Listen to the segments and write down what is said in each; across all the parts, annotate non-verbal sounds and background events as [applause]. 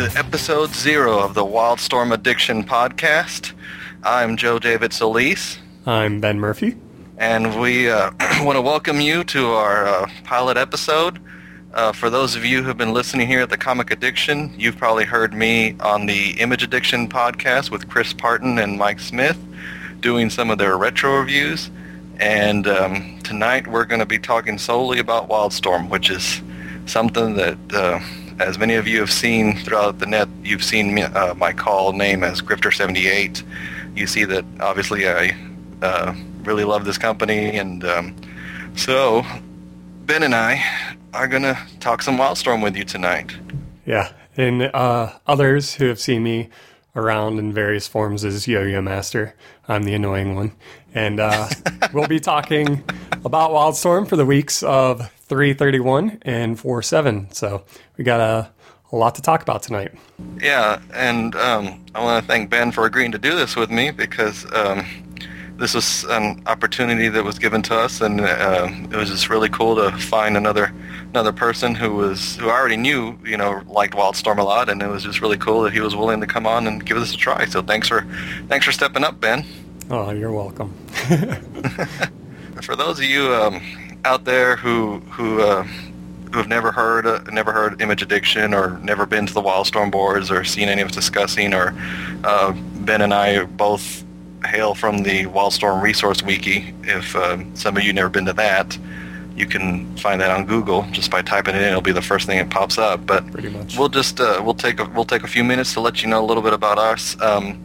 to episode zero of the Wildstorm Addiction podcast. I'm Joe David Soliz, I'm Ben Murphy. and we uh, [clears throat] want to welcome you to our uh, pilot episode. Uh, for those of you who've been listening here at the Comic Addiction, you've probably heard me on the Image Addiction podcast with Chris Parton and Mike Smith doing some of their retro reviews. And um, tonight we're going to be talking solely about Wildstorm, which is something that, uh, as many of you have seen throughout the net, you've seen uh, my call name as Grifter78. You see that obviously I uh, really love this company, and um, so Ben and I are going to talk some Wildstorm with you tonight. Yeah, and uh, others who have seen me around in various forms as Yo-Yo Master. I'm the annoying one, and uh, we'll be talking about Wildstorm for the weeks of 331 and 47. So we got a, a lot to talk about tonight. Yeah, and um, I want to thank Ben for agreeing to do this with me because um, this was an opportunity that was given to us, and uh, it was just really cool to find another another person who was who I already knew, you know, liked Wildstorm a lot, and it was just really cool that he was willing to come on and give this a try. So thanks for thanks for stepping up, Ben. Oh, you're welcome. [laughs] For those of you um, out there who who uh, who have never heard uh, never heard Image Addiction or never been to the Wildstorm boards or seen any of us discussing, or uh, Ben and I both hail from the Wildstorm Resource Wiki. If um, some of you never been to that, you can find that on Google just by typing it in. It'll be the first thing that pops up. But Pretty much. we'll just uh, we'll take a, we'll take a few minutes to let you know a little bit about us. Um,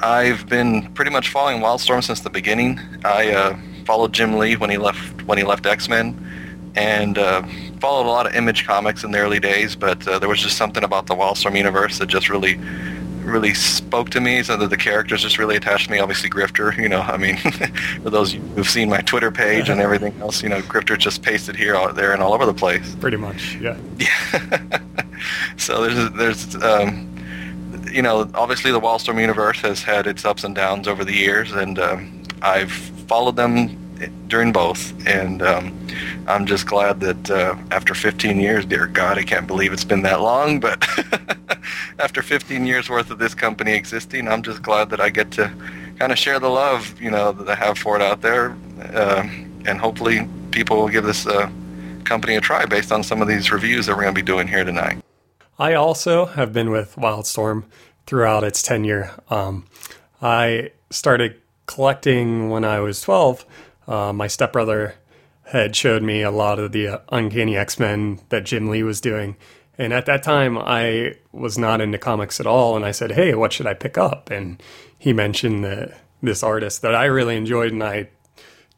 I've been pretty much following Wildstorm since the beginning. I uh, followed Jim Lee when he left when he left X Men, and uh, followed a lot of Image comics in the early days. But uh, there was just something about the Wildstorm universe that just really really spoke to me. So that the characters just really attached to me. Obviously, Grifter. You know, I mean, [laughs] for those who've seen my Twitter page and everything [laughs] else, you know, Grifter just pasted here, out there, and all over the place. Pretty much, yeah. Yeah. [laughs] so there's there's um, you know obviously the Wildstorm universe has had its ups and downs over the years, and um, I've followed them during both, and um, I'm just glad that uh, after 15 years, dear God, I can't believe it's been that long, but [laughs] after 15 years worth of this company existing, I'm just glad that I get to kind of share the love you know that I have for it out there, uh, and hopefully people will give this. Uh, company a try based on some of these reviews that we're going to be doing here tonight. I also have been with Wildstorm throughout its tenure. Um, I started collecting when I was 12. Uh, my stepbrother had showed me a lot of the uh, Uncanny X Men that Jim Lee was doing. And at that time, I was not into comics at all. And I said, Hey, what should I pick up? And he mentioned that this artist that I really enjoyed and I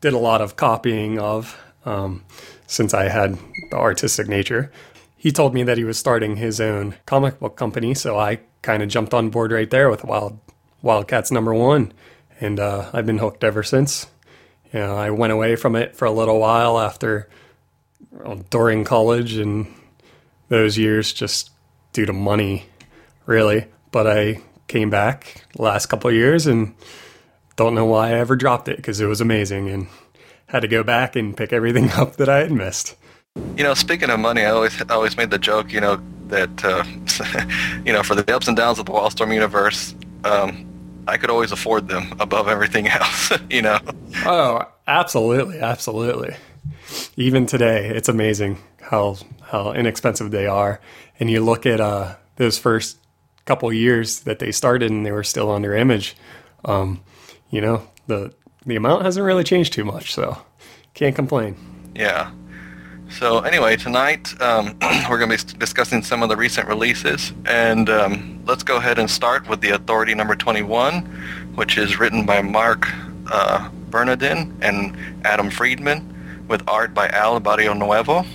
did a lot of copying of um, since I had the artistic nature. He told me that he was starting his own comic book company, so I kind of jumped on board right there with Wild Wildcats number one, and uh, I've been hooked ever since. You know, I went away from it for a little while after well, during college and those years just due to money, really. But I came back the last couple years and don't know why I ever dropped it because it was amazing and had to go back and pick everything [laughs] up that I had missed. You know, speaking of money, I always I always made the joke, you know, that uh, [laughs] you know, for the ups and downs of the Wildstorm universe, um, I could always afford them above everything [laughs] else. you know. Oh, absolutely, absolutely. Even today, it's amazing how how inexpensive they are. And you look at uh, those first couple years that they started, and they were still under image. Um, you know, the the amount hasn't really changed too much, so can't complain. Yeah. So anyway, tonight um, [clears throat] we're going to be discussing some of the recent releases, and um, let's go ahead and start with the Authority number 21, which is written by Marc uh, and Adam Freeman, with art by Al Barrionuevo.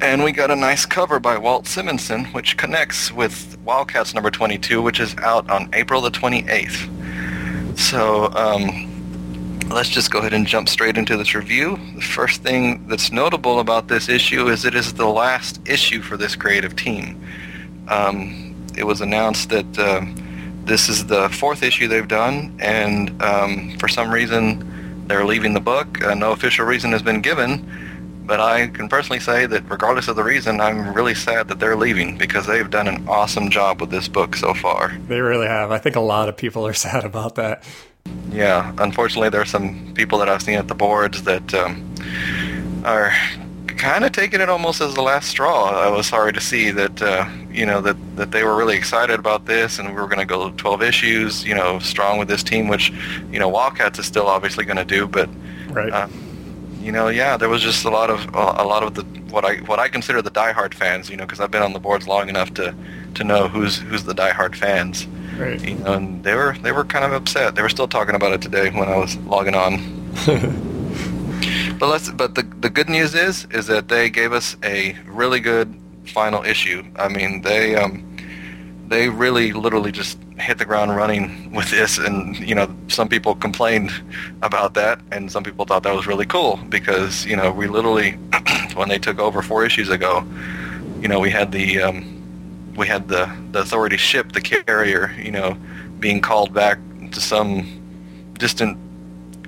And we got a nice cover by Walt Simonson, which connects with Wildcats number 22, which is out on April the 28th. So um, let's just go ahead and jump straight into this review. The first thing that's notable about this issue is it is the last issue for this creative team. Um, it was announced that uh, this is the fourth issue they've done, and um, for some reason they're leaving the book. Uh, no official reason has been given, but I can personally say that regardless of the reason, I'm really sad that they're leaving because they've done an awesome job with this book so far. They really have. I think a lot of people are [laughs] sad about that. Yeah, unfortunately, there are some people that I've seen at the boards that um, are kind of taking it almost as the last straw. I was sorry to see that uh, you know that that they were really excited about this, and we were going to go 12 issues, you know, strong with this team, which you know Wildcats is still obviously going to do, but right. Uh, you know, yeah, there was just a lot of a lot of the what I what I consider the diehard fans, you know, because I've been on the boards long enough to to know who's who's the diehard fans. Right. You know, and they were they were kind of upset. They were still talking about it today when I was logging on. [laughs] But let's. But the the good news is is that they gave us a really good final issue. I mean, they um, they really literally just hit the ground running with this, and you know, some people complained about that, and some people thought that was really cool because you know we literally [clears throat] when they took over four issues ago, you know, we had the um, we had the the authority ship, the carrier, you know, being called back to some distant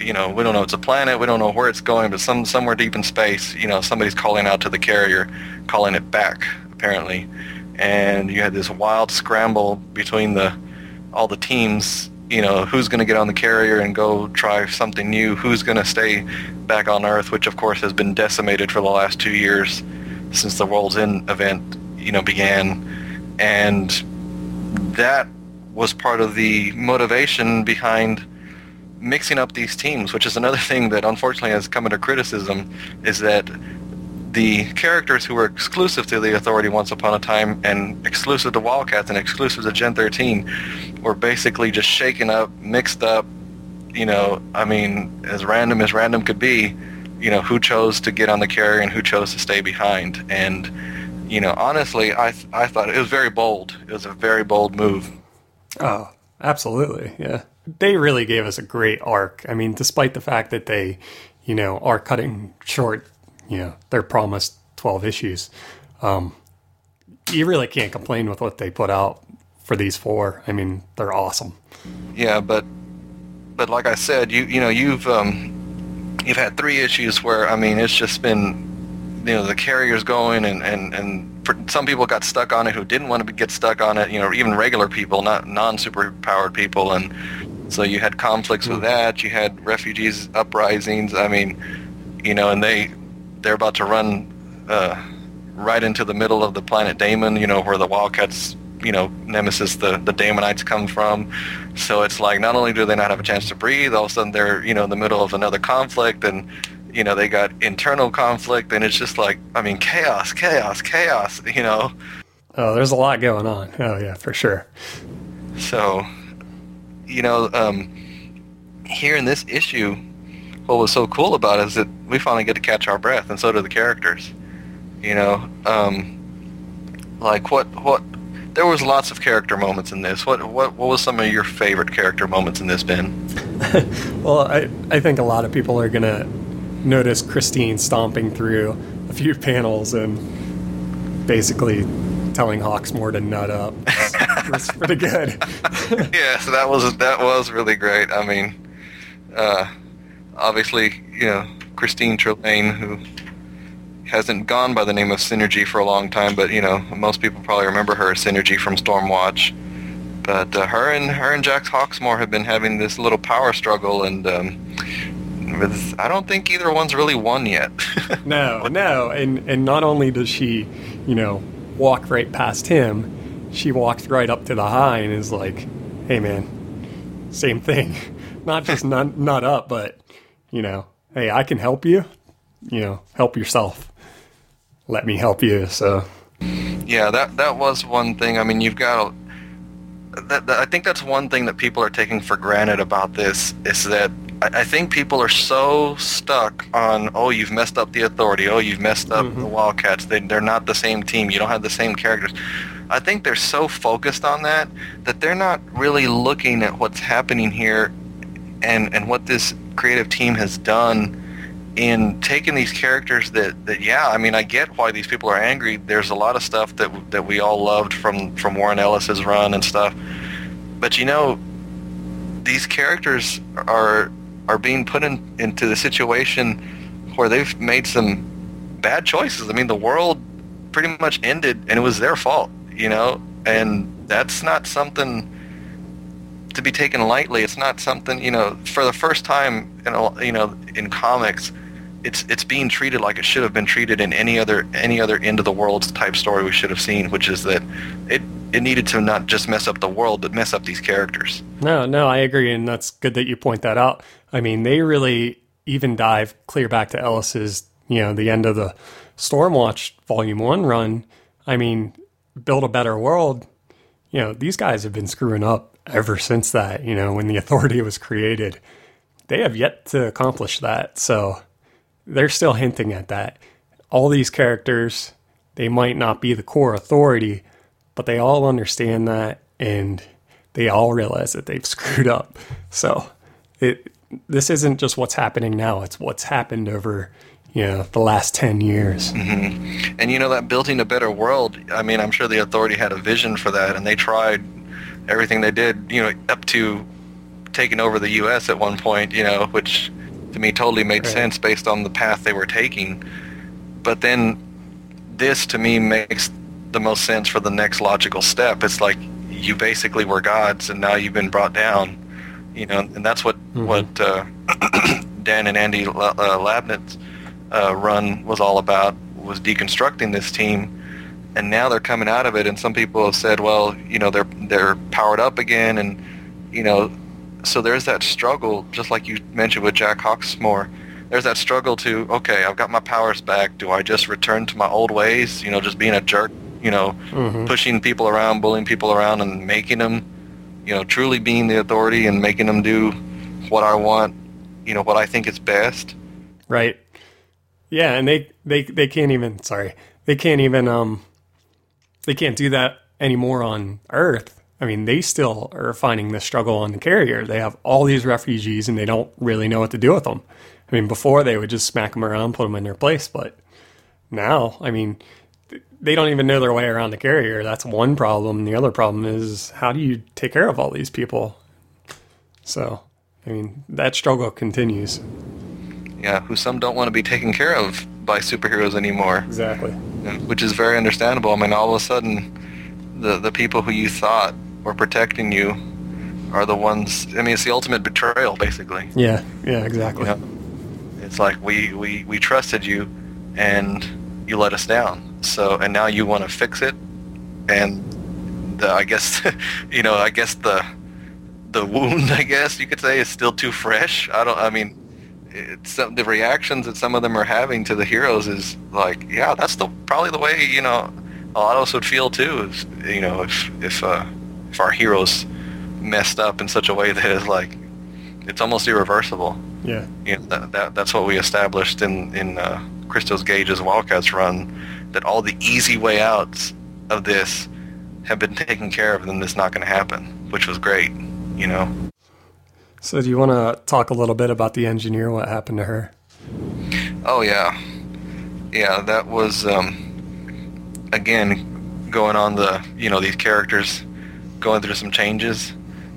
you know, we don't know it's a planet, we don't know where it's going, but some somewhere deep in space, you know, somebody's calling out to the carrier, calling it back, apparently. And you had this wild scramble between the all the teams, you know, who's going to get on the carrier and go try something new, who's going to stay back on Earth, which of course has been decimated for the last two years since the World's End event, you know, began. And that was part of the motivation behind mixing up these teams, which is another [laughs] thing that unfortunately has come into criticism, is that the characters who were exclusive to the Authority once upon a time and exclusive to Wildcats and exclusive to Gen 13 were basically just shaken up, mixed up, you know, I mean, as random as random could be, you know, who chose to get on the carrier and who chose to stay behind. And, you know, honestly, I, I thought it was very bold. It was a very bold move. Oh, absolutely. Yeah they really gave us a great arc. I mean, despite the fact that they, you know, are cutting short, you know, their promised 12 issues, um, you really can't complain with what they put out for these four. I mean, they're awesome. Yeah, but but like I said, you you know, you've um, you've had three issues where I mean, it's just been you know the carriers going and and and some people got stuck on it who didn't want to get stuck on it. You know, even regular people, not non super powered people, and so you had conflicts with hmm. that. You had refugees uprisings. I mean, you know, and they they're about to run uh, right into the middle of the planet Damon. You know, where the Wildcats, you know, Nemesis, the the Daemonites come from. So it's like not only do they not have a chance to breathe, all of a sudden they're you know in the middle of another conflict and. You know they got internal conflict, and it's just like I mean chaos, chaos, chaos. You know. Oh, there's a lot going on. Oh yeah, for sure. So you know, um, here in this issue, what was so cool about it is that we finally get to catch our breath, and so do the characters. You know, um, like what what there was lots of character moments in this. What what what was some of your favorite character moments in this, Ben? [laughs] well, I I think a lot of people are gonna notice Christine stomping through a few panels and basically telling Hawksmoor to nut up. [laughs] Was pretty good. [laughs] yeah, so that was that was really great. I mean, uh, obviously, you know, Christine Trelane, who hasn't gone by the name of Synergy for a long time, but you know, most people probably remember her as Synergy from Stormwatch. But uh, her and her and Jack Hawksmoor have been having this little power struggle, and um, I don't think either one's really won yet. [laughs] no, no, and and not only does she, you know, walk right past him. She walks right up to the high and is like, "Hey, man, same thing. [laughs] Not just [laughs] not not up, but you know, hey, I can help you. You know, help yourself. Let me help you." So, yeah, that that was one thing. I mean, you've got. That, that, I think that's one thing that people are taking for granted about this is that I, think people are so stuck on, oh, you've messed up the authority. Oh, you've messed up mm-hmm. the Wildcats. They, they're not the same team. You don't have the same characters. I think they're so focused on that that they're not really looking at what's happening here and, and what this creative team has done in taking these characters that, that yeah, I mean, I get why these people are angry. There's a lot of stuff that that we all loved from from Warren Ellis's run and stuff, but you know, these characters are are being put in, into the situation where they've made some bad choices. I mean, the world pretty much ended, and it was their fault, you know. And that's not something to be taken lightly. It's not something, you know, for the first time in a, you know in comics, it's it's being treated like it should have been treated in any other any other end of the world type story we should have seen, which is that it it needed to not just mess up the world, but mess up these characters. No, no, I agree, and that's good that you point that out. I mean, they really even dive clear back to Ellis's, you know, the end of the Stormwatch Volume One run. I mean, build a better world. You know, these guys have been screwing up ever since that. You know, when the [laughs] Authority was created, they have yet to accomplish that. So they're still hinting at that. All these characters, they might not be the core authority, but they all understand that and they all realize that they've [laughs] screwed up. So it this isn't just what's happening now, it's what's happened over you know the last 10 years mm-hmm. and you know that building a better world i mean i'm sure the authority had a vision for that and they tried everything they did you know up to taking over the us at one point you know which to me totally made right. sense based on the path they were taking. But then this to me makes the most sense for the next logical step. It's like you basically were gods and now you've been brought down. You know, and that's what mm-hmm. what uh, [clears throat] Dan and Andy uh, Labnet's uh, run was all about was deconstructing this team. And now they're coming out of it, and some people have said, well, you know, they're they're powered up again, and you know, so there's that struggle, just like you mentioned with Jack Hawksmoor. There's that struggle to, okay, I've got my powers back. Do I just return to my old ways? You know, just being a jerk, you know, mm-hmm. pushing people around, bullying people around, and making them, you know, truly being the authority and making them do what I want, you know, what I think is best. Right. Yeah, and they they they can't even. Sorry, they can't even. Um, they can't do that anymore on Earth I mean, they still are finding the struggle on the carrier. They have all these refugees and they don't really know what to do with them. I mean, before they would just smack them around, put them in their place, but now, I mean, they don't even know their way around the carrier. That's one problem. The other problem is how do you take care of all these people? So, I mean, that struggle continues. Yeah, who some don't want to be taken care of by superheroes anymore. Exactly. Which is very understandable. I mean, all of a sudden, the the people who you thought were protecting you are the ones. I mean, it's the ultimate betrayal, basically. Yeah, yeah, exactly. You know? It's like we, we, we trusted you, and you let us down. So, and now you want to fix it, and the, I guess, [laughs] you know, I guess the the wound, [laughs] I guess you could say, is still too fresh. I don't. I mean, it's the reactions that some of them are having to the heroes is like, yeah, that's the probably the way you know a lot of us would feel too. Is you know if if uh, if our heroes messed up in such a way [laughs] that is like it's almost irreversible. Yeah. You know, that, that that's what we established in in uh, Christos Gage's Wildcats run that all the easy way outs of this have been taken care of, and this not going to happen, which was great. You know. So, do you want to talk a little bit about the engineer? What happened to her? Oh yeah, yeah. That was um, again going on the you know these characters going through some changes.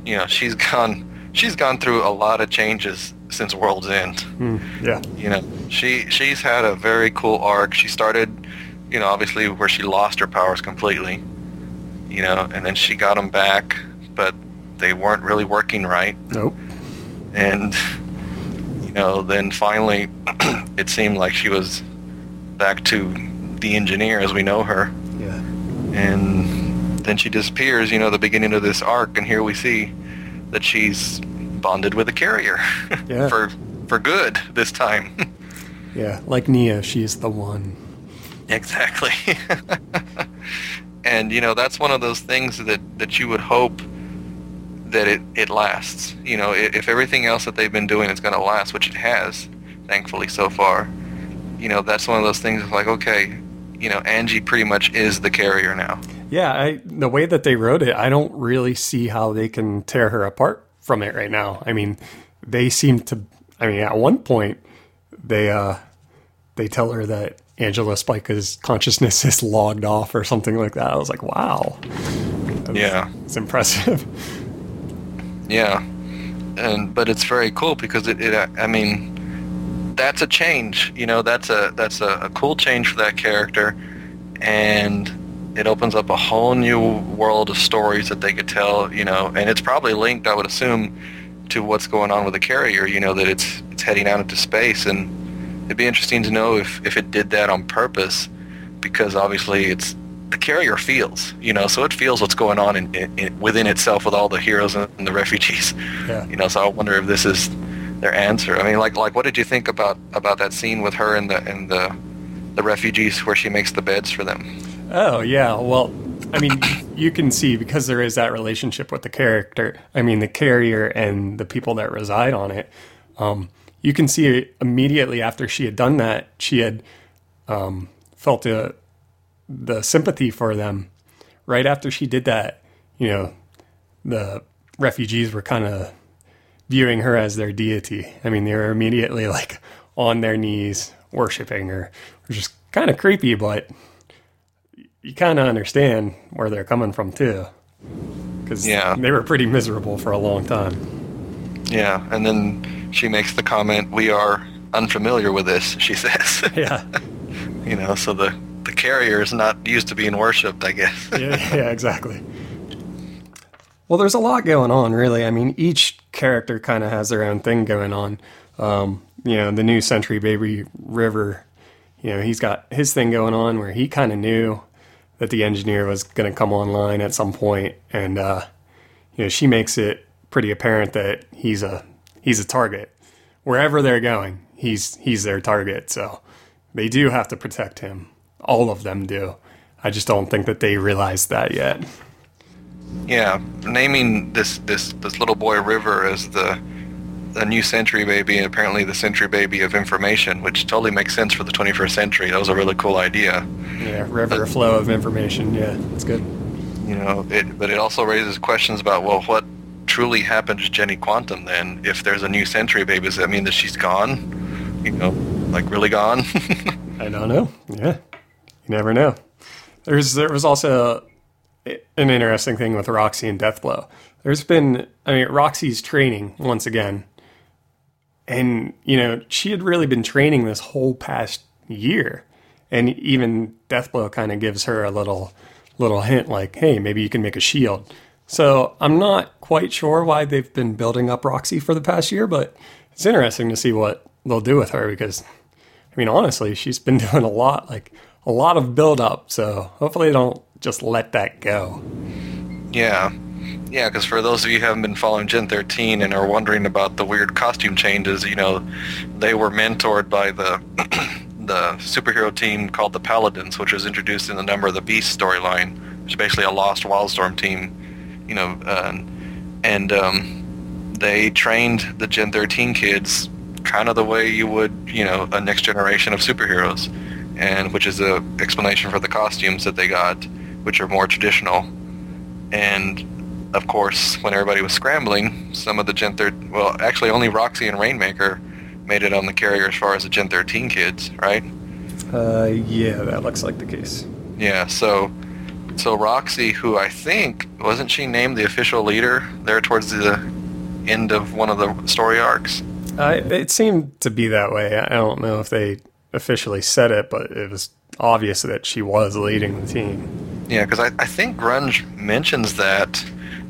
You know, she's [laughs] gone she's gone through a lot of changes since World's End. Mm, yeah. You know, she she's had a very cool arc. She started, you know, obviously where she lost her powers completely. You know, and then she got them back, but they weren't really working right. Nope. And you know, then finally [clears throat] it seemed like she was back to the engineer as we know her. Yeah. And then she disappears, you know, the beginning of this arc, and here we see that she's bonded with a carrier [laughs] yeah. for for good this time. [laughs] yeah, like Neo, she's the one. Exactly. [laughs] and you know, that's one of those things that that you would hope that it it lasts. You know, if everything else that they've been doing is going to last, which it has, thankfully so far. You know, that's one of those things. Like, okay, you know, Angie pretty much is the carrier now. Yeah, I, the way that they wrote it, I don't really see how they can tear her apart from it right now. I mean, they seem to. I mean, at one point, they uh, they tell her that Angela Spica's consciousness is logged off or something like that. I was like, wow. That's, yeah, it's impressive. [laughs] Yeah, and but it's very cool because it. it I mean, that's a change. You know, that's a that's a, a cool change for that character, and it opens up a whole new world of stories that they could tell. You know, and it's probably linked, I would assume, to what's going on with the carrier. You know, that it's it's heading out into space, and it'd be interesting to know if if it did that on purpose, because obviously it's the carrier feels, you know, so it feels what's going on in, in, in within itself with all the heroes and, and the refugees. Yeah. [laughs] You know, so I wonder if this is their answer. I mean, like like what did you think about about that scene with her and the and the the refugees where she makes the beds for them? Oh yeah, well, I mean, you can see because there is that relationship with the character. I mean, the carrier and the people that reside on it. Um, you can see immediately after she had done that, she had um, felt a, the sympathy for them. Right after she did that, you know, the refugees were kind of viewing her as their deity. I mean, they were immediately like on their knees worshiping her, which is kind of creepy, but you kind of understand where they're coming from too. Because Yeah. they were pretty miserable for a long time. Yeah, and then she makes the comment, "We are unfamiliar with this," she [laughs] says. Yeah. [laughs] you know, so the the carrier is not used to being worshipped, I guess. [laughs] yeah, yeah, exactly. Well, there's a lot going on, really. I mean, each character kind of has their own thing going on. Um, you know, the new Century Baby River, you know, he's got his thing going on where he kind of knew that the engineer was going to come online at some point, and uh, you know, she makes it pretty apparent that he's a he's a target wherever they're going. He's he's their target, so they do have to protect him. All of them do. I just don't think that they realize that yet. Yeah, naming this this this little boy River as the the new Century Baby, and apparently the Century Baby of information, which totally makes sense for the 21st century. That was a really cool idea. Yeah, river flow of information. Yeah, it's good. You know, it, but it also raises questions about well, what truly happened to Jenny Quantum then? If there's a new Century Baby, does that mean that she's gone? You know, like really gone? [laughs] I don't know. Yeah, you never know. There's there was also an interesting thing with Roxy and Deathblow. There's been, I mean, Roxy's training once again, and you know she had really been training this whole past year, and even Deathblow kind of gives her a little little hint, like, hey, maybe you can make a shield. So I'm not quite sure why they've been building up Roxy for the past year, but it's interesting to see what they'll do with her because I mean, honestly, she's been [laughs] doing a lot, like a lot of build up. So hopefully, they don't just let that go. Yeah. Yeah, because for those of you who haven't been following Gen 13 and are wondering about the weird costume changes, you know, they were mentored by the [clears throat] the superhero team called the Paladins, which was introduced in the Number of the Beast storyline, which is basically a lost Wildstorm team, you know, uh, and um, they trained the Gen 13 kids kind of the way you would, you know, a next generation of superheroes, and which is a explanation for the costumes that they got, which are more traditional. And of course, when everybody was scrambling, some of the Gen 13, well, actually only Roxy and Rainmaker made it on the carrier as far as the Gen 13 kids, right? Uh, yeah, that looks like the case. Yeah, so so Roxy, who I think wasn't she named the official leader there towards the end of one of the story arcs? Uh, it seemed to be that way. I don't know if they officially said it, but it was obvious that she was leading the team. Yeah, because I, I think Grunge mentions that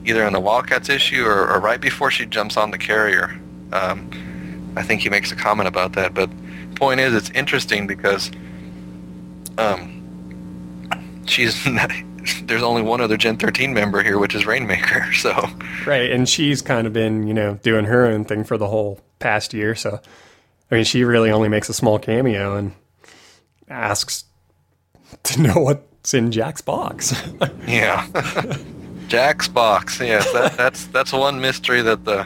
either in the Wildcats issue or, or right before she jumps on the carrier. Um, I think he makes a comment about that. But point is, it's interesting because um, she's [laughs] there's only one other Gen 13 member here, which is Rainmaker. [laughs] So Right, and she's kind of been, you know, doing her own thing for the whole past year. So, I mean, she really only makes a small cameo and asks to [laughs] know what's in Jack's box. yeah, Jack's box. Yes, that, that's that's one mystery that the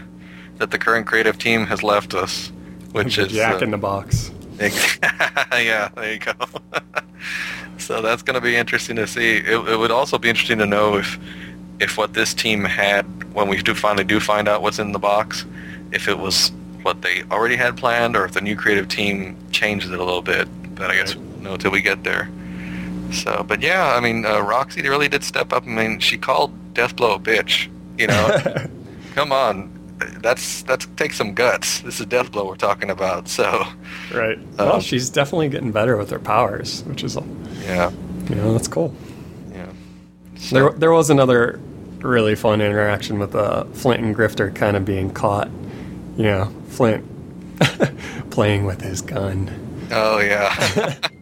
that the current creative team has left us, which is Jack uh, in the box. [laughs] yeah, there you go. [laughs] so that's going to be interesting to see. It, it would also be interesting to know if if what this team had when we do finally do find out what's in the box, if it was what they already had planned, or if the new creative team changes it a little bit. But I guess we'll know until we get there. So, but yeah, I mean, uh, Roxy really did step up. I mean, she called Deathblow a bitch. You know, [laughs] come on. that's that's takes some guts. This is Deathblow we're talking about. So Right. Uh, well, she's definitely getting better with her powers, which is, yeah, you know, that's cool. yeah. There, there was another really fun interaction with uh, Flint and Grifter kind of being caught. You know, Flint [laughs] playing with his gun. Oh yeah. [laughs]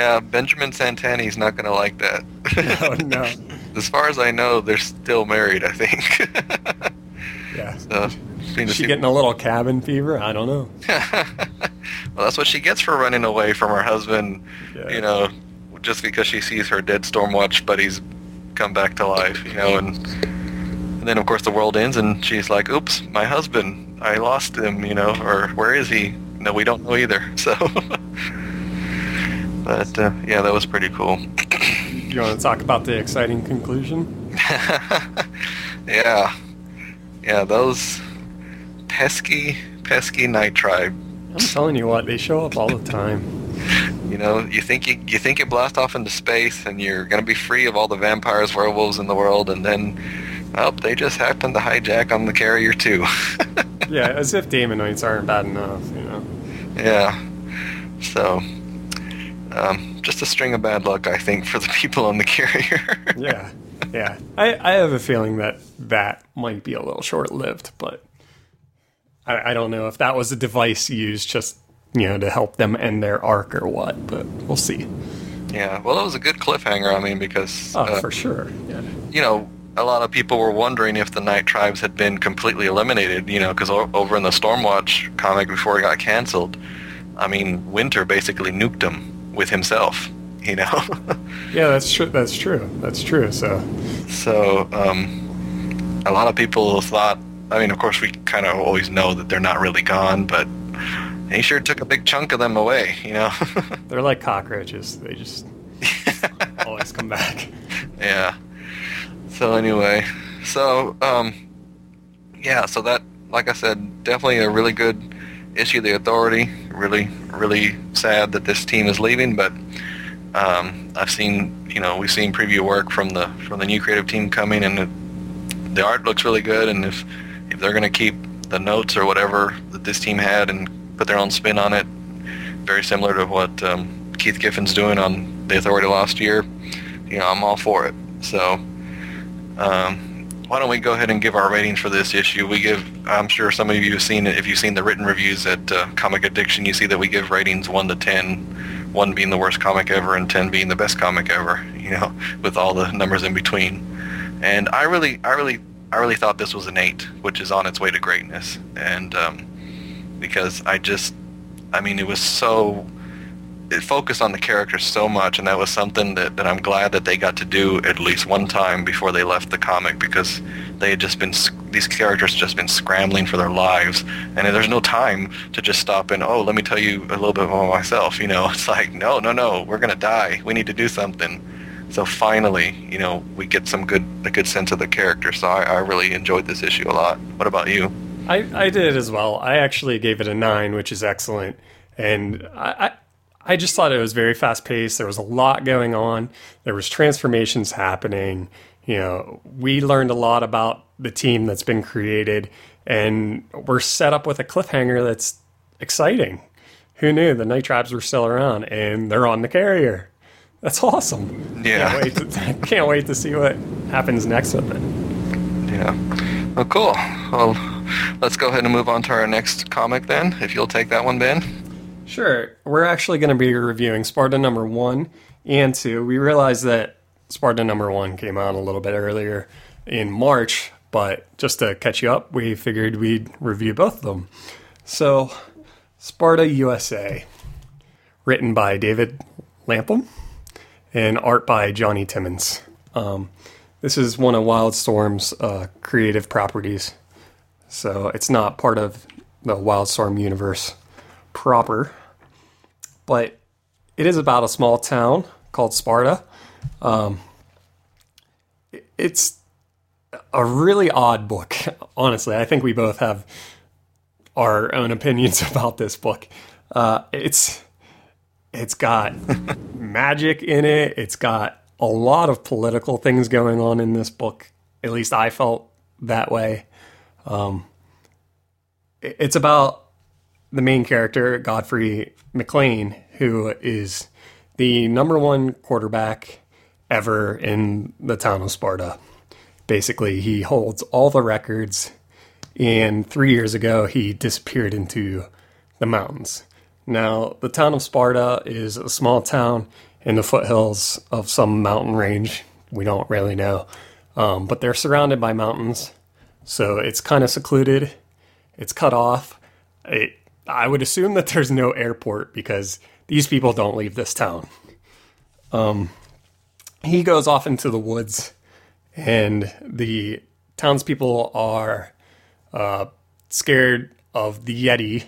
yeah, Benjamin Santini's not gonna like that. [laughs] Oh no. [laughs] as far as I know, they're still married. I think. [laughs] Yeah. so, Is she getting a little cabin fever? I don't know. well, that's what she gets for running away from her husband. Yeah. You know, just because she sees her dead Stormwatch buddies come back to life. You know, and and then of course the world ends, and she's like, "Oops, my husband! I lost him." You know, or where is he? No, we don't know either. So, but uh, yeah, that was pretty cool. You want to talk about the exciting conclusion? [laughs] yeah, yeah, those pesky, pesky night tribe. I'm telling you what, they show up all the time. You know, you think you, you think you blast off into space and you're gonna be free of all the vampires, werewolves in the world, and then, oh, they just happen to hijack on the carrier too. [laughs] Yeah, as if Daemonites aren't bad enough, you know. yeah. So, um, just a string of bad luck, I think, for the [laughs] people on the carrier. [laughs] Yeah, yeah. I, I have a feeling that that might be a little short lived, but I, I don't know if that was a device used just, you know, to help them end their arc or what, but we'll see. yeah. Well, it was a good cliffhanger. I mean, because Oh, uh, for sure. Yeah. you know, a lot of people were wondering if the Night Tribes had been completely eliminated, you know, because over in the Stormwatch comic before it got canceled, I mean, Winter basically nuked them with himself, you know. [laughs] Yeah, that's true. That's true. That's true. So, so um, a lot of people thought, I mean, of course, we kind of always know that they're not really gone, but he sure took a big chunk of them away, you know. [laughs] they're like cockroaches. They just [laughs] always come back. yeah. So anyway, so um, yeah, so that, like I said, definitely a really good issue. The Authority, really, really sad that this team is leaving, but um, I've seen, you know, we've seen preview work from the from the new creative team coming, and it, the art looks really good. And if if they're going to keep the notes or whatever that this team had and put their own spin on it, very similar to what um, Keith Giffen's doing on the Authority last year, you know, I'm all for it. So, um, why don't we go ahead and give our ratings for this issue? We give, I'm sure some of you have seen it. If you've seen the written reviews at uh, Comic Addiction, you see that we give ratings one to ten, one being the worst comic ever and ten being the best comic ever. [laughs] You know, with all the numbers in between. And I really, I really, I really thought this was an eight, which is on its way to greatness. And um, because I just, I mean, it was so it focused on the characters so much, and that was something that, that I'm glad that they got to do at least one time before they left the comic because they had just been these characters just been scrambling for their lives, and there's no time to just stop and oh, let me tell you a little bit about myself. You know, [laughs] it's like no, no, no, we're gonna die. We need to do something. So finally, you know, we get some good a good sense of the character. So I, I really enjoyed this issue a lot. What about you? I, I did as well. I actually gave it a nine, which is excellent. And I, I just thought it was very fast paced. There was a lot going on. There was transformations happening. You know, we learned a lot about the team that's been created, and we're set up with a cliffhanger that's exciting. Who knew the Night Tribes were still around, and they're on the carrier. That's awesome. Yeah. Can't wait to, [laughs] can't wait to see what happens next with it. Yeah. Well, cool. Well, let's go ahead and move on to our next comic then. If you'll take that one, Ben. Sure. We're actually going to be reviewing Sparta number one and two. We realized that Sparta number one came out a little bit earlier in March, but just to catch you up, we figured we'd review both of them. So, Sparta USA, written by David Lapham and art by Johnny Timmons. Um, this is one of Wildstorm's uh, creative properties, so it's not part of the Wildstorm universe proper, but it is about a small town called Sparta. Um, it's a really odd book, [laughs] honestly. I think we both have our own opinions [laughs] about this book. Uh, it's it's got [laughs] magic in it. It's got a lot of political things going on in this book. At least I felt that way. Um, it's about the main character, Godfrey McLean, who is the number one quarterback ever in the town of Sparta. Basically, he holds all the records, and three years ago, he disappeared into the mountains. Now, the town of Sparta is a small town in the foothills of some mountain range. We don't really know. Um, but they're surrounded by mountains, so it's kind of secluded. It's cut off. It, I would assume that there's no airport because these people don't leave this town. Um, he goes off into the woods, and the townspeople are uh, scared of the Yeti.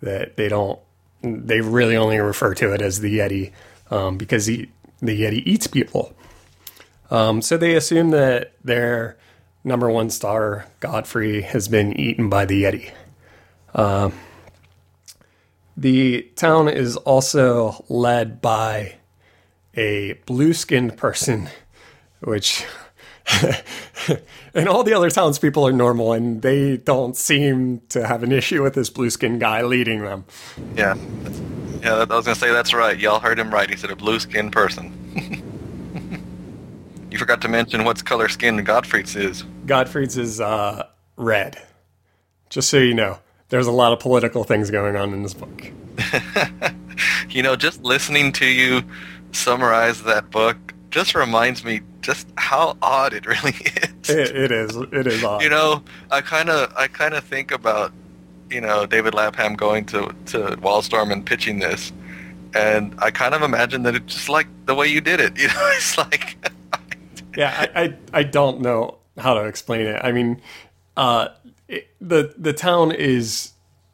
That they don't, they really only refer to it as the Yeti um, because he, the Yeti eats people. Um, so they assume that their number one star, Godfrey, has been eaten by the Yeti. Um, the town is also led by a blue skinned person, which. [laughs] and all the other townspeople are normal, and they don't seem to have an issue with this blue skinned guy leading them. Yeah. Yeah, I was gonna say that's right. Y'all heard him right. He said a blue skinned person. [laughs] you forgot to mention what's color skin Godfrey's is. Godfrey's is uh, red. Just so you know, there's a lot of political things going on in this book. [laughs] you know, just listening to you summarize that book just reminds me just how odd it really [laughs] is. It, it is. It is odd. You know, I kind of I kind of think about you know David Lapham going to to Wildstorm and pitching this, and I kind of imagine that it's just like the way you did it. [laughs] You know, it's like yeah, I, I, I don't know how to explain it. I mean, uh, it, the the town is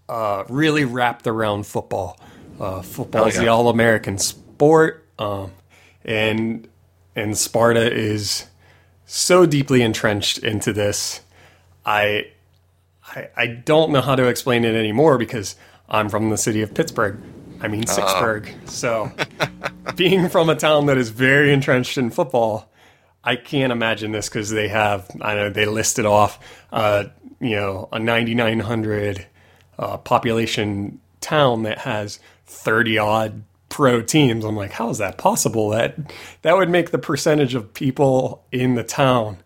uh, really wrapped around football. Uh, football Oh, is yeah. the all American sport, um, and and Sparta is so deeply entrenched into this. I, I I don't know how to explain it anymore because I'm from the city of Pittsburgh. I mean Sixburg. So [laughs] being from a town that is very entrenched in football, I can't imagine this because they have I know they listed off uh, you know a 9900 uh, population town that has 30 odd pro teams. I'm like, how is that possible? That that would make the percentage of people in the town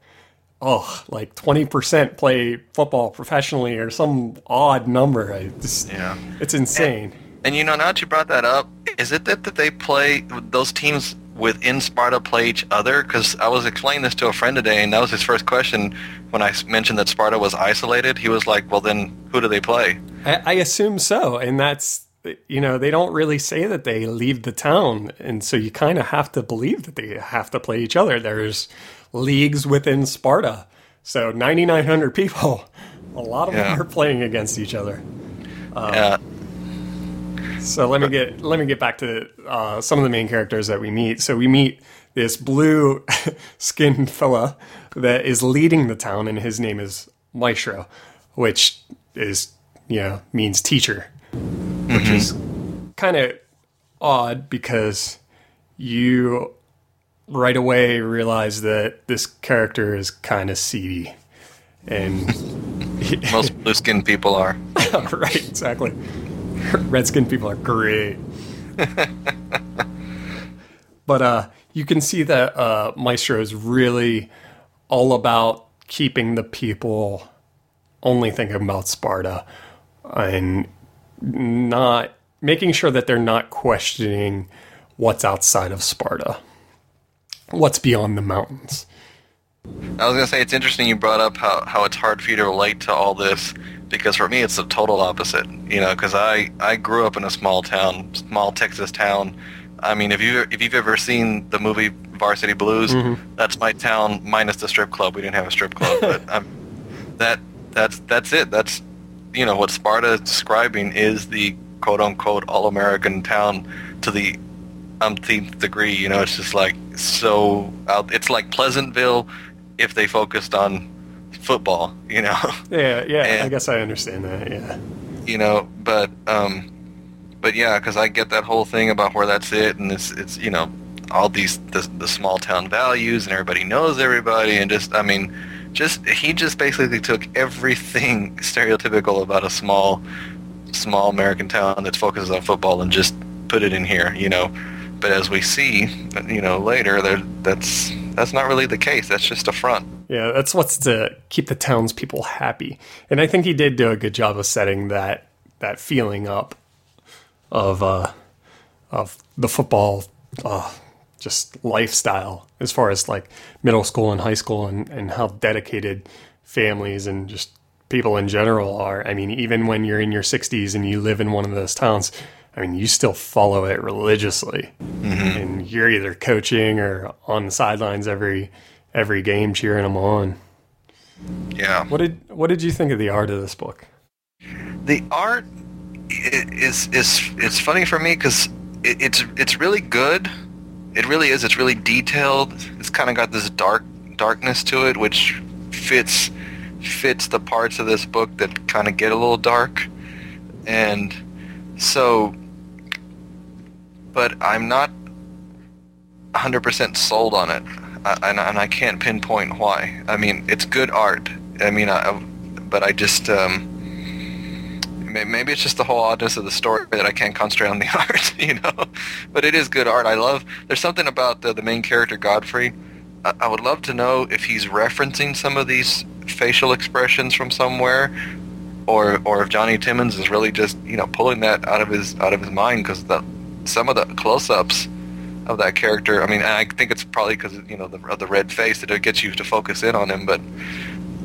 oh like 20% play football professionally or some odd number. I just, Yeah. it's insane. And you know, now that you brought that up, is it that, that they play those teams within Sparta play each other? Because I was explaining this to a friend today, and that was his first question when I mentioned that Sparta was isolated. He was like, "Well, then who do they play?" I, I assume so, and that's you know they don't really say that they leave the town, and so you kind of have to believe that they have to play each other. There's leagues within Sparta, so 9,900 people, [laughs] a lot of Yeah. them are playing against each other. Um, yeah, So let me get let me get back to uh, some of the main characters that we meet. So we meet this blue [laughs] skinned fella that is leading the town, and his name is Maestro, which is you know means teacher, which is kind of odd because you right away realize that this character is kind of seedy, and [laughs] most blue-skinned people are. [laughs] right, exactly. [laughs] Redskin people are great. [laughs] but uh, you can see that uh, Maestro is really all about keeping the people only thinking about Sparta and not making sure that they're not questioning what's outside of Sparta, what's beyond the mountains. I was gonna say it's interesting you brought up how, how it's hard for you to relate to all this because for me it's the total opposite. You know, because I, I grew up in a small town, small Texas town. I mean, if you if you've ever seen the movie Varsity Blues, that's my town minus the strip club. We didn't have a strip club, [laughs] but um, that that's that's it. That's you know what Sparta is describing is the quote unquote all American town to the umpteenth degree. You know, it's just like so out. It's like Pleasantville if they focused on football. You know, [laughs] Yeah, yeah, I guess I understand that. Yeah. you know, but um, but yeah, because I get that whole thing about where that's it, and it's it's you know all these the, the small town values, and everybody knows everybody, and just I mean, just he just basically took everything [laughs] stereotypical about a small small American town that focuses on football and just put it in here, you know. But as we see, you know, later, there that's that's not really the case. That's just a front. Yeah, that's what's to keep the townspeople happy. And I think he did do a good job of setting that that feeling up of uh of the football uh just lifestyle as far as like middle school and high school and, and how dedicated families and just people in general are. I mean, even when you're in your 60s and you live in one of those towns, I mean, you still follow it religiously, mm-hmm. and you're either coaching or on the sidelines every every game cheering them on. Yeah. What did what did you think of the art of this book? The art is is it's funny for me because it, it's it's really good. It really is. It's really detailed. It's kind of got this dark darkness to it, which fits fits the parts of this book that kind of get a little dark, and so. But I'm not 100% sold on it, and, and I can't pinpoint why. I mean, it's good art. I mean, I, but I just. Um, maybe it's just the whole oddness of the story that I can't concentrate on the [laughs] art, you know. But it is good art. I love. There's something about the, the main character Godfrey. I, I would love to know if he's referencing some of these facial expressions from somewhere, or or if Johnny Timmins is really just you know pulling that out of his out of his mind because the some of the close-ups of that character. I mean, I think it's probably because you know the the red face that it gets you to focus in on him, but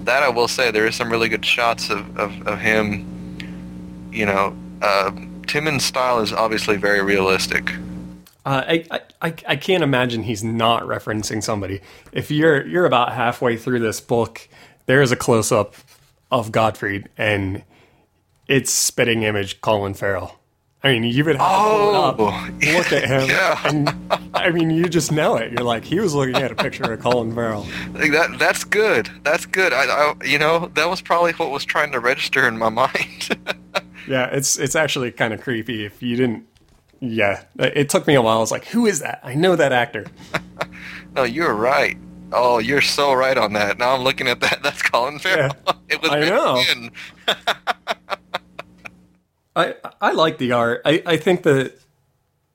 that I will say there is some really good shots of, of, of him you know, uh, Timmins' style is obviously very realistic. Uh, I, I I can't imagine he's not referencing somebody. If you're you're about halfway through this book, there is a close up of Godfrey, and it's spitting image Colin Farrell. I mean, you would have oh, to [laughs] up, look at him, yeah. and I mean, you just know it. You're like, he was looking at a picture of Colin Farrell. Like That that's good. That's good. I, I you know that was probably what was trying to register in my [laughs] mind. yeah, it's it's actually kind of creepy if you didn't. Yeah, it took me a while. I was like, who is that? I know that actor. [laughs] no, you're right. Oh, you're so right on that. Now I'm looking at that. That's Colin Farrell. Yeah, it was I know. I I like the art. I I think that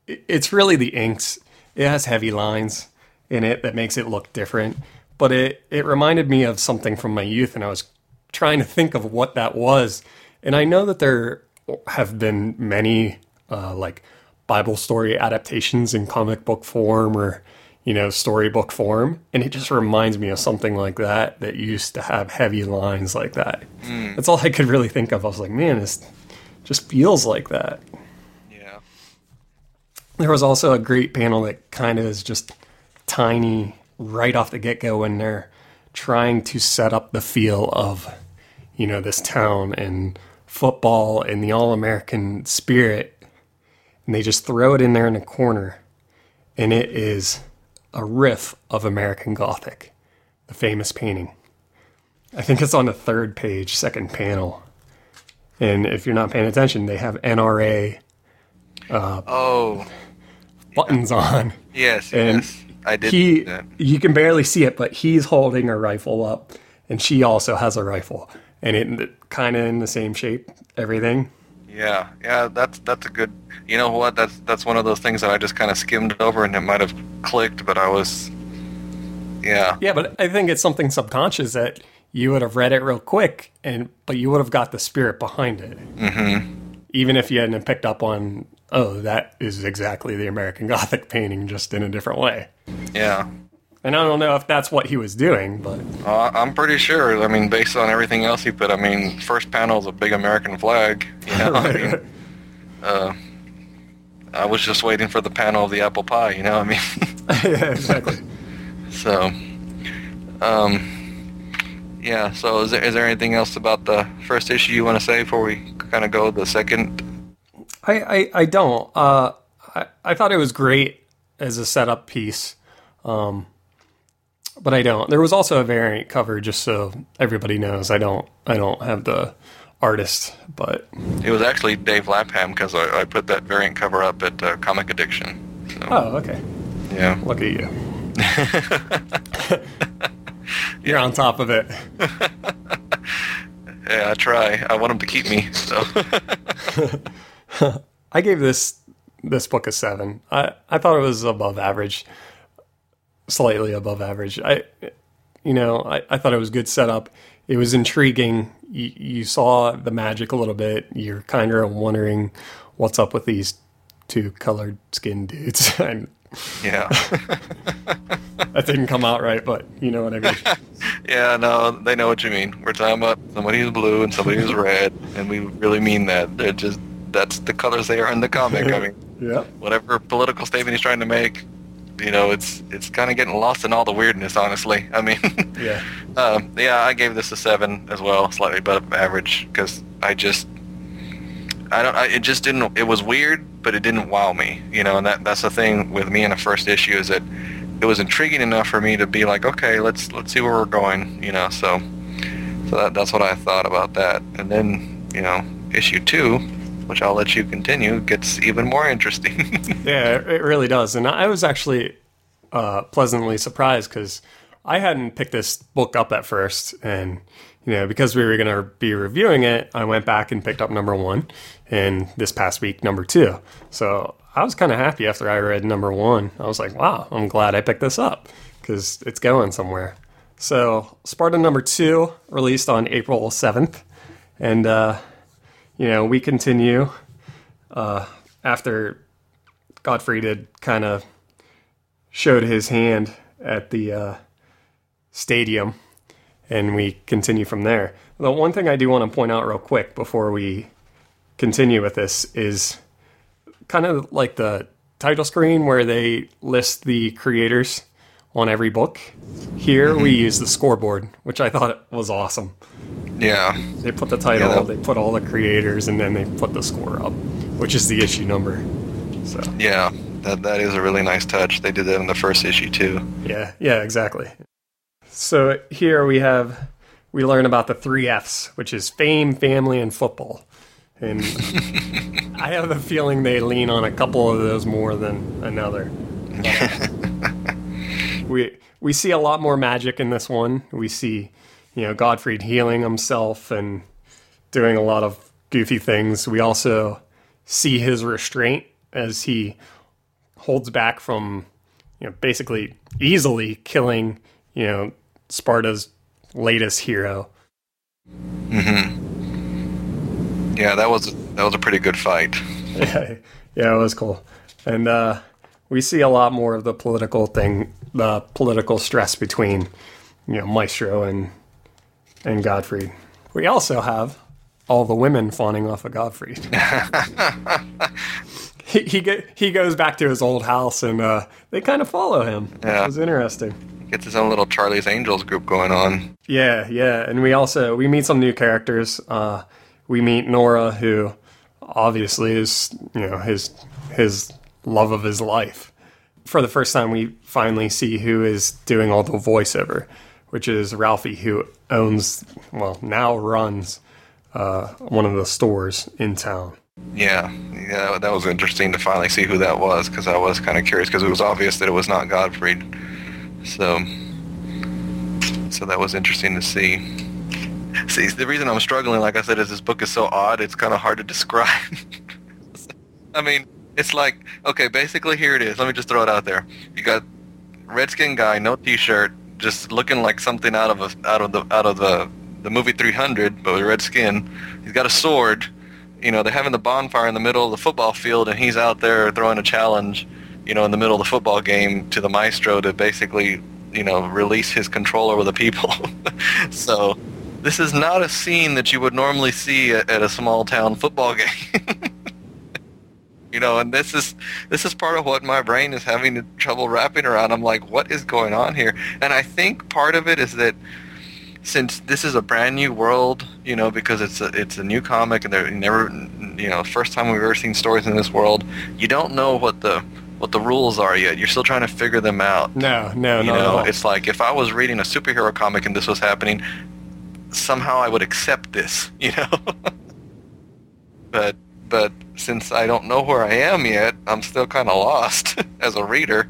it's really the inks. It has heavy lines in it that makes it look different. But it it reminded me of something from my youth, and I was trying to think of what that was. And I know that there have been many uh, like Bible story adaptations in comic book form or you know storybook form, and it just reminds me of something like that that used to have heavy lines like that. Mm. That's all I could really think of. I was like, man, this just feels like that. Yeah. There was also a great panel that kind of is just tiny right off the get go when they're trying to set up the feel of you know this town and football and the all American spirit, and they just throw it in there in a corner, and it is a riff of American Gothic, the famous painting. I think it's on the third page, second panel. And if you're not paying attention, they have NRA. Uh, oh, buttons on. Yes, and yes, I did. He, you can barely see it, but he's holding a rifle up, and she also has a rifle and it kind of in the same shape, everything. Yeah, yeah, that's that's a good. You know what? That's that's one of those things that I just kind of skimmed over, and it might have clicked, but I was, yeah. Yeah, but I think it's something subconscious that you would have read it real quick, and but you would have got the spirit behind it. Mm-hmm. Even if you hadn't picked up on, oh, that is exactly the American [laughs] Gothic painting, just in a different way. Yeah. And I don't know if that's what he was doing, but uh, I'm pretty sure. I mean, based on everything else he put, I mean, first panel is a big American flag. You know, I mean, [laughs] uh, I was just waiting for the panel of the apple pie. You know, I mean, [laughs] yeah, exactly. So, um, yeah. So, is there is there anything else about the first issue you want to say before we kind of go the second? I I, I don't. Uh, I I thought it was great as a setup piece. Um, but I don't. There was also a variant cover, just so everybody knows. I don't. I don't have the artist, but it was actually Dave Lapham because I, I, put that variant cover up at uh, Comic Addiction. So. Oh, okay. Yeah. Look at you. [laughs] you're on top of it. [laughs] Yeah, I try. I want them to keep me. So [laughs] I gave this this book a seven. I I thought it was above average, slightly above average. I, you know, I, I thought it was good setup. It was intriguing. You, you saw the magic a little bit. You're kind of wondering what's up with these two colored skin dudes. [laughs] and yeah, [laughs] that didn't come out right, but you know what I mean. [laughs] yeah, no, they know what you mean. We're talking about somebody who's blue and somebody who's red, and we really mean that. They're just that's the colors they are in the comic. I mean, [laughs] yeah. whatever political statement he's trying to make, you know, it's it's kind of getting lost in all the weirdness. Honestly, I mean, Yeah. um, yeah, I gave this a seven as well, slightly above average, because I just, I don't, I, it just didn't. It was weird, but it didn't wow me, you know. And that that's the thing with me in the first issue is that it was intriguing enough for me to be like, okay, let's let's see where we're going, you know. So, so that, that's what I thought about that. And then, you know, issue two, which I'll let you continue, gets even more interesting. [laughs] Yeah, it really does. And I was actually uh, pleasantly surprised because I hadn't picked this book up at first. And, you know, because we were going to be reviewing it, I went back and picked up number one. And this past week, number two. So I was kind of happy after I read number one. I was like, wow, I'm glad I picked this up because it's going somewhere. So Sparta number two released on April 7th. And, uh, you know, we continue uh, after Godfrey did kind of showed his hand at the uh, stadium, and we continue from there. The one thing I do want to point out real quick before we continue with this is kind of like the title screen where they list the creators on every book. Here we mm-hmm. use the scoreboard, which I thought was awesome. yeah, They put the title, Yeah, they put all the creators, and then they put the score up, which is the issue number. So yeah, that that is a really nice touch. They did that in the first issue too. yeah, yeah, exactly. So here we have we learn about the three F's, which is fame, family, and football. And [laughs] I have a feeling they lean on a couple of those more than another. [laughs] we we see a lot more magic in this one. We see, you know, Godfrey healing himself and doing a lot of goofy things. We also see his restraint as he holds back from, you know, basically easily killing, you know, Sparta's latest hero. Mm-hmm. Yeah, that was that was a pretty good fight. yeah, [laughs] yeah, it was cool. And uh, we see a lot more of the political thing, the political stress between, you know, Maestro and and Godfrey. We also have all the women fawning off of Godfrey. [laughs] he he, he goes back to his old house and uh, they kind of follow him. Yeah. It was interesting. Gets his own little Charlie's Angels group going on. Yeah, yeah, and we also we meet some new characters. Uh, we meet Nora, who obviously is you know his his love of his life. For the first time, we finally see who is doing all the voiceover, which is Ralphie, who owns well now runs uh, one of the stores in town. Yeah, yeah, that was interesting to finally see who that was because I was kind of curious because it was obvious that it was not Godfrey. So, so that was interesting to see. See, the reason I'm struggling, like I said, is this book is so odd. It's kind of hard to describe. [laughs] I mean, it's like okay, basically here it is. Let me just throw it out there. You got redskin guy, no t-shirt, just looking like something out of a, out of the out of the the movie 300, but with red skin. He's got a sword. You know, they're having the bonfire in the middle of the football field, and he's out there throwing a challenge. You know, in the middle of the football game to the maestro to basically, you know, release his control over the people. [laughs] so, this is not a scene that you would normally see at, at a small town football [laughs] game. you know, and this is this is part of what my brain is having trouble wrapping around. I'm like, what is going on here? And I think part of it is that since this is a brand new world, you know, because it's a, it's a new comic and they're never, you know, first time we've ever seen stories in this world, you don't know what the what the rules are yet. You're still trying to figure them out. No, no, You no. know, it's like if I was reading a superhero comic and this was happening, somehow I would accept this, [laughs] you know. but but since I don't know where I am yet, I'm still kind of lost [laughs] as a reader.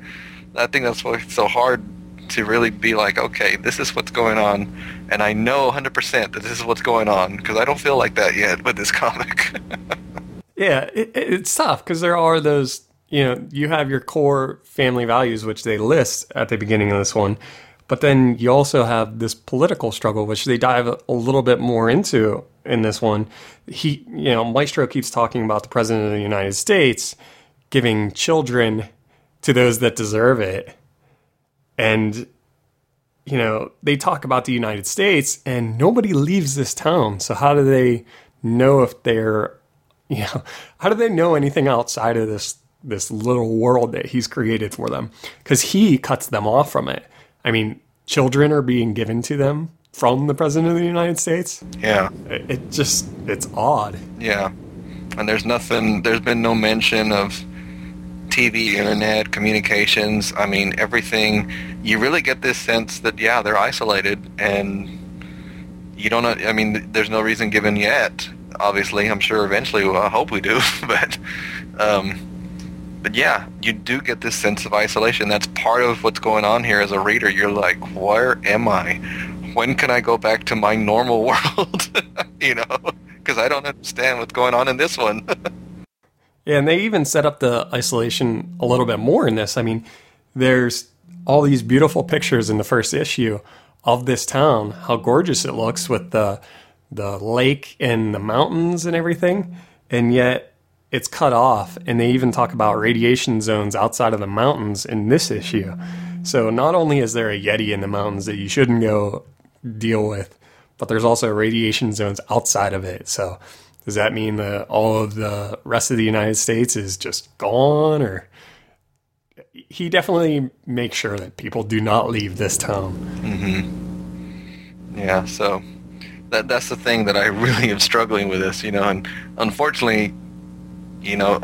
I think that's why it's so hard to really be like, okay, this is what's going on, and I know 100% that this is what's going on because I don't feel like that yet with this [laughs] comic. yeah, it, it's tough because there are those. You know, you have your core family values, which they list at the beginning of this one, but then you also have this political struggle, which they dive a little bit more into in this one. He, you know, Maestro keeps talking about the president of the United States giving children to those that deserve it. And, you know, they talk about the United States and nobody leaves this town. So how do they know if they're, [laughs] you know, how do they know anything outside of this this little world that he's created for them? Because he cuts them off from it. I mean, children are being given to them from the president of the United States. Yeah. It, just it's odd. Yeah. And there's nothing there's been no mention of TV, internet, communications. I mean, everything. You really get this sense that yeah, they're isolated, and you don't know. I mean, there's no reason given yet. Obviously, I'm sure eventually. Well, I hope we do, [laughs] but. Um, but yeah, you do get this sense of isolation. That's part of what's going on here as a reader. You're like, where am I? When can I go back to my normal [laughs] world? [laughs] you know, because I don't understand what's going on in this one. [laughs] Yeah, and they even set up the isolation a little bit more in this. I mean, there's all these beautiful pictures in the first issue of this town, how gorgeous it looks with the the lake and the mountains and everything, and yet it's cut off. And they even talk about radiation zones outside of the mountains in this issue. So not only is there a yeti in the mountains that you shouldn't go deal with, but there's also radiation zones outside of it. So does that mean that all of the rest of the United States is just gone or he definitely makes sure that people do not leave this town. Mm-hmm. Yeah, so that that's the thing that I [laughs] really am struggling with this, you know, and unfortunately, you know,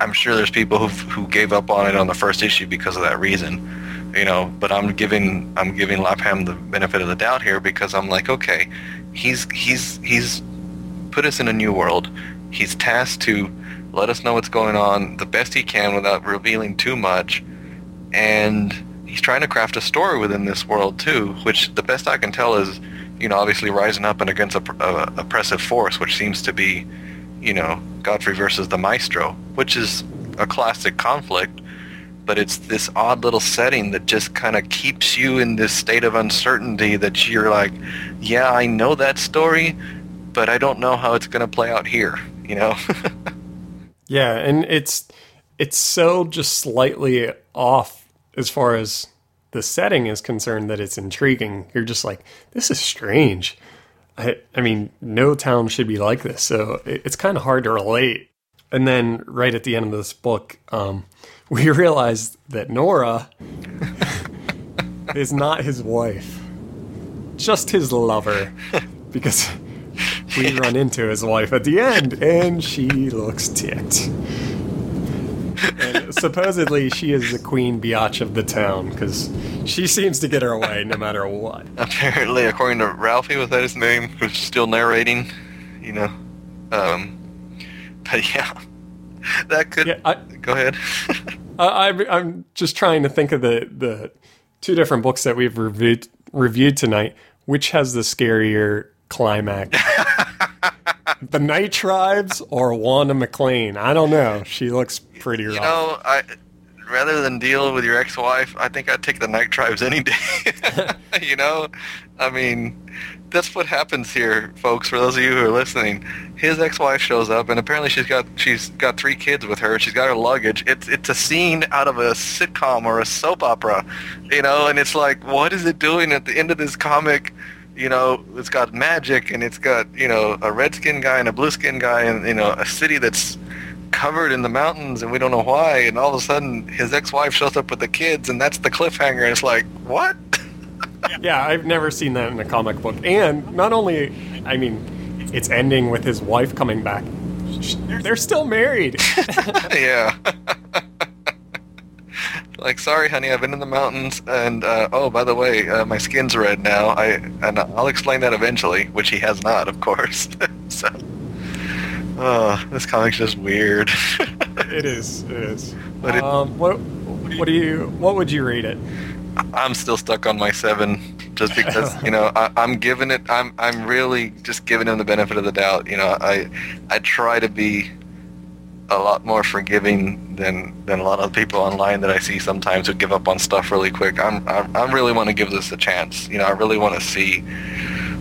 I'm sure there's people who who gave up on it on the first issue because of that reason, you know. But I'm giving I'm giving Lapham the benefit of the doubt here because I'm like, okay, he's he's he's put us in a new world. He's tasked to let us know what's going on the best he can without revealing too much. And he's trying to craft a story within this world too, which the best I can tell is, you know, obviously rising up and against a, a oppressive force, which seems to be, you know, Godfrey versus the Maestro, which is a classic conflict. But it's this odd little setting that just kind of keeps you in this state of uncertainty that you're like, yeah, I know that story, but I don't know how it's going to play out here, you know? [laughs] yeah, and it's it's so just slightly off as far as the setting is concerned that it's intriguing. You're just like, this is strange. I, I mean, no town should be like this, so it's kind of hard to relate. And then right at the end of this book, um, [laughs] we realize that Nora is not his wife, just his lover, [laughs] because we run into his wife at the end, and she looks ticked. And supposedly, she is the queen biatch of the town because she seems to get her way no matter what. Apparently, according to Ralphie, was that his name? Who's still narrating, you know. Um, but yeah, that could. Yeah, I, go ahead. [laughs] I, I'm just trying to think of the the two different books that we've reviewed reviewed tonight. Which has the scarier climax? [laughs] [laughs] the Night Tribes or Wanda McLean? I don't know. She looks pretty rough. You know, I rather than deal with your ex-wife, I think I'd take the Night Tribes any day. [laughs] [laughs] you know, I mean, that's what happens here, folks. For those of you who are listening, his ex-wife shows up, and apparently she's got she's got three kids with her. She's got her luggage. It's it's a scene out of a sitcom or a soap opera, you know. And it's like, what is it doing at the end of this comic? You know, it's got magic and it's got, you know, a red skin guy and a blue skin guy and, you know, a city that's covered in the mountains and we don't know why. And all of a sudden his ex-wife shows up with the kids and that's the cliffhanger. And it's like, what? [laughs] yeah, I've never seen that in a comic book. And not only, I mean, it's ending with his wife coming back. They're still married. [laughs] yeah [laughs] like, sorry, honey, I've been in the mountains, and uh, oh, by the way, uh, my skin's red now. I and I'll explain that eventually, which he has not, of course. [laughs] so, oh, this comic's just weird. it [laughs] is. It is. But it, um, what what do you what would you rate it? I'm still stuck on my seven, just because you know I, I'm giving it. I'm I'm really just giving him the benefit of the doubt. You know, I I try to be a lot more forgiving than than a lot of people online that I see sometimes who give up on stuff really quick. I'm I, I really want to give this a chance. You know, I really want to see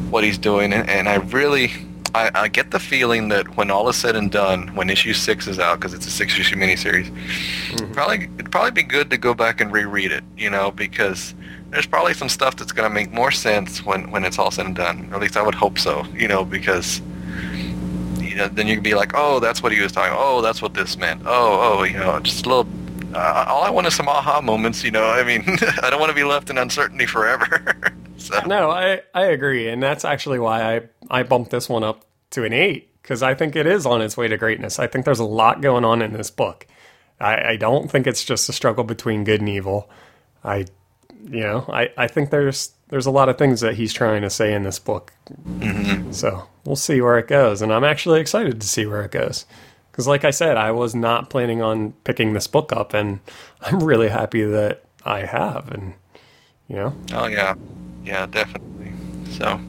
what he's doing, and, and I really I, I, get the feeling that when all is said and done, when issue six is out, because it's a six issue miniseries, mm-hmm. probably it'd probably be good to go back and reread it. You know, because there's probably some stuff that's going to make more sense when when it's all said and done. Or at least I would hope so. You know, because you know, then you can be like, oh, that's what he was talking. Oh, that's what this meant. Oh, oh, you know, just a little. Uh, all I want is some aha moments. You know, I mean, [laughs] I don't want to be left in uncertainty forever. [laughs] so. No, I I agree, and that's actually why I I bumped this one up to an eight because I think it is on its way to greatness. I think there's a lot going on in this book. I, I don't think it's just a struggle between good and evil. I, you know, I, I think there's there's a lot of things that he's trying to say in this book. Mm-hmm. So we'll see where it goes, and I'm actually excited to see where it goes. Because, like I said, I was not planning on picking this book up, and [laughs] I'm really happy that I have. And you know, oh yeah, yeah, definitely. So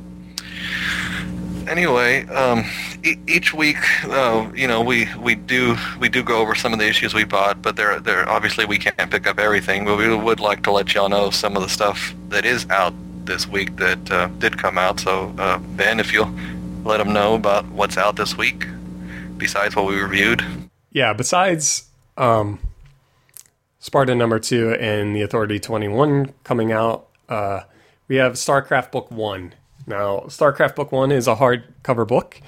anyway, um, each week, uh, you know, we, we do we do go over some of the issues we bought, but there there obviously we can't pick up everything. But we would like to let y'all know some of the stuff that is out this week that uh, did come out. So uh, Ben, if you'll let them know about what's out this week, besides what we reviewed. Yeah, besides um, Sparta number two and the Authority twenty one coming out, uh, we have Starcraft book one now, StarCraft Book One is a hardcover book,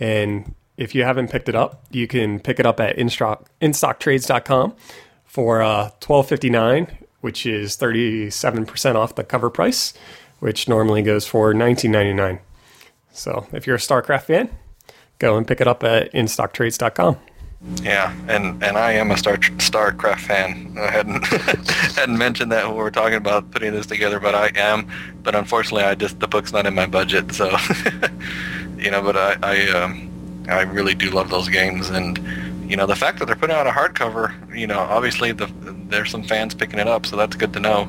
and if you haven't picked it up, you can pick it up at instock, instocktrades.com for uh, twelve fifty nine, which is thirty seven percent off the cover price, which normally goes for nineteen ninety nine. So, if you're a StarCraft fan, go and pick it up at instocktrades.com. Yeah, and, and I am a Star StarCraft fan. I hadn't [laughs] hadn't mentioned that when we were talking about putting this together, but I am. But unfortunately, I just the book's not in my budget, so [laughs] you know. But I I, um, I really do love those games, and you know the fact that they're putting out a hardcover, you know, obviously the there's some fans picking it up, so that's good to know.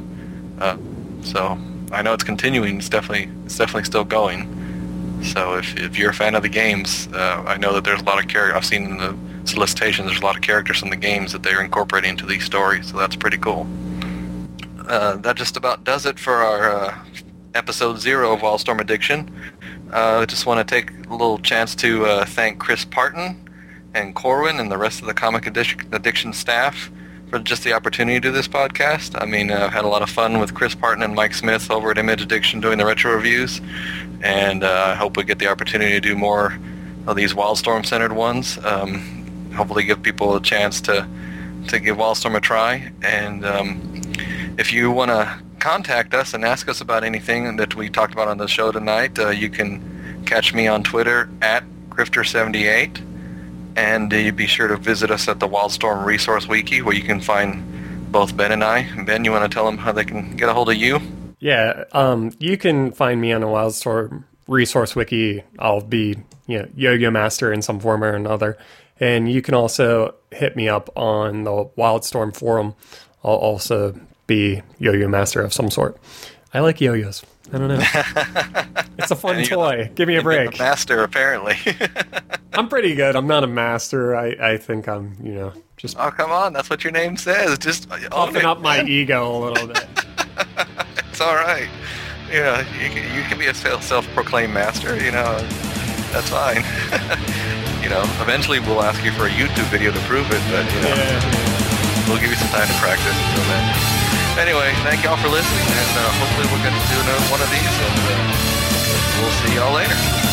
Uh, so I know it's continuing. It's definitely it's definitely still going. So if if you're a fan of the games, uh, I know that there's a lot of characters I've seen in the solicitations there's a lot of characters from the games that they're incorporating into these stories, so that's pretty cool. Uh, that just about does it for our uh, episode zero of Wildstorm Addiction. Uh, I just want to take a little chance to uh, thank Chris Parton and Corwin and the rest of the Comic Addiction staff for just the opportunity to do this podcast. I mean, I've had a lot of fun with Chris Parton and Mike Smith over at Image Addiction doing the retro reviews, and uh, I hope we get the opportunity to do more of these Wildstorm-centered ones. Um, hopefully give people a chance to to give Wildstorm a try. And um, if you want to contact us and ask us about anything that we talked about on the show tonight, uh, you can catch me on Twitter at Grifter78. And uh, be sure to visit us at the Wildstorm Resource Wiki where you can find both Ben and I. Ben, you want to tell them how they can get a hold of you? Yeah, um, you can find me on the Wildstorm Resource Wiki. I'll be you know, Yo-Yo Master in some form or another. And you can also hit me up on the Wildstorm forum. I'll also be yo-yo master of some sort. I like yo-yos. I don't know. [laughs] it's a fun toy. The, Give me a break. master, apparently. I'm [laughs] pretty good. I'm not a master. I, I think I'm, you know, just. Oh come on! That's what your name says. Just uh, oh, puffing up my [laughs] ego a little bit. it's all right. Yeah, you, you can be a self-proclaimed master. You know, that's fine you know, eventually we'll ask you for a YouTube video to prove it, but you know, yeah. we'll give you some time to practice until then. Anyway, thank y'all for listening, and uh, hopefully we'll get to do another one of these, and uh, we'll see y'all later.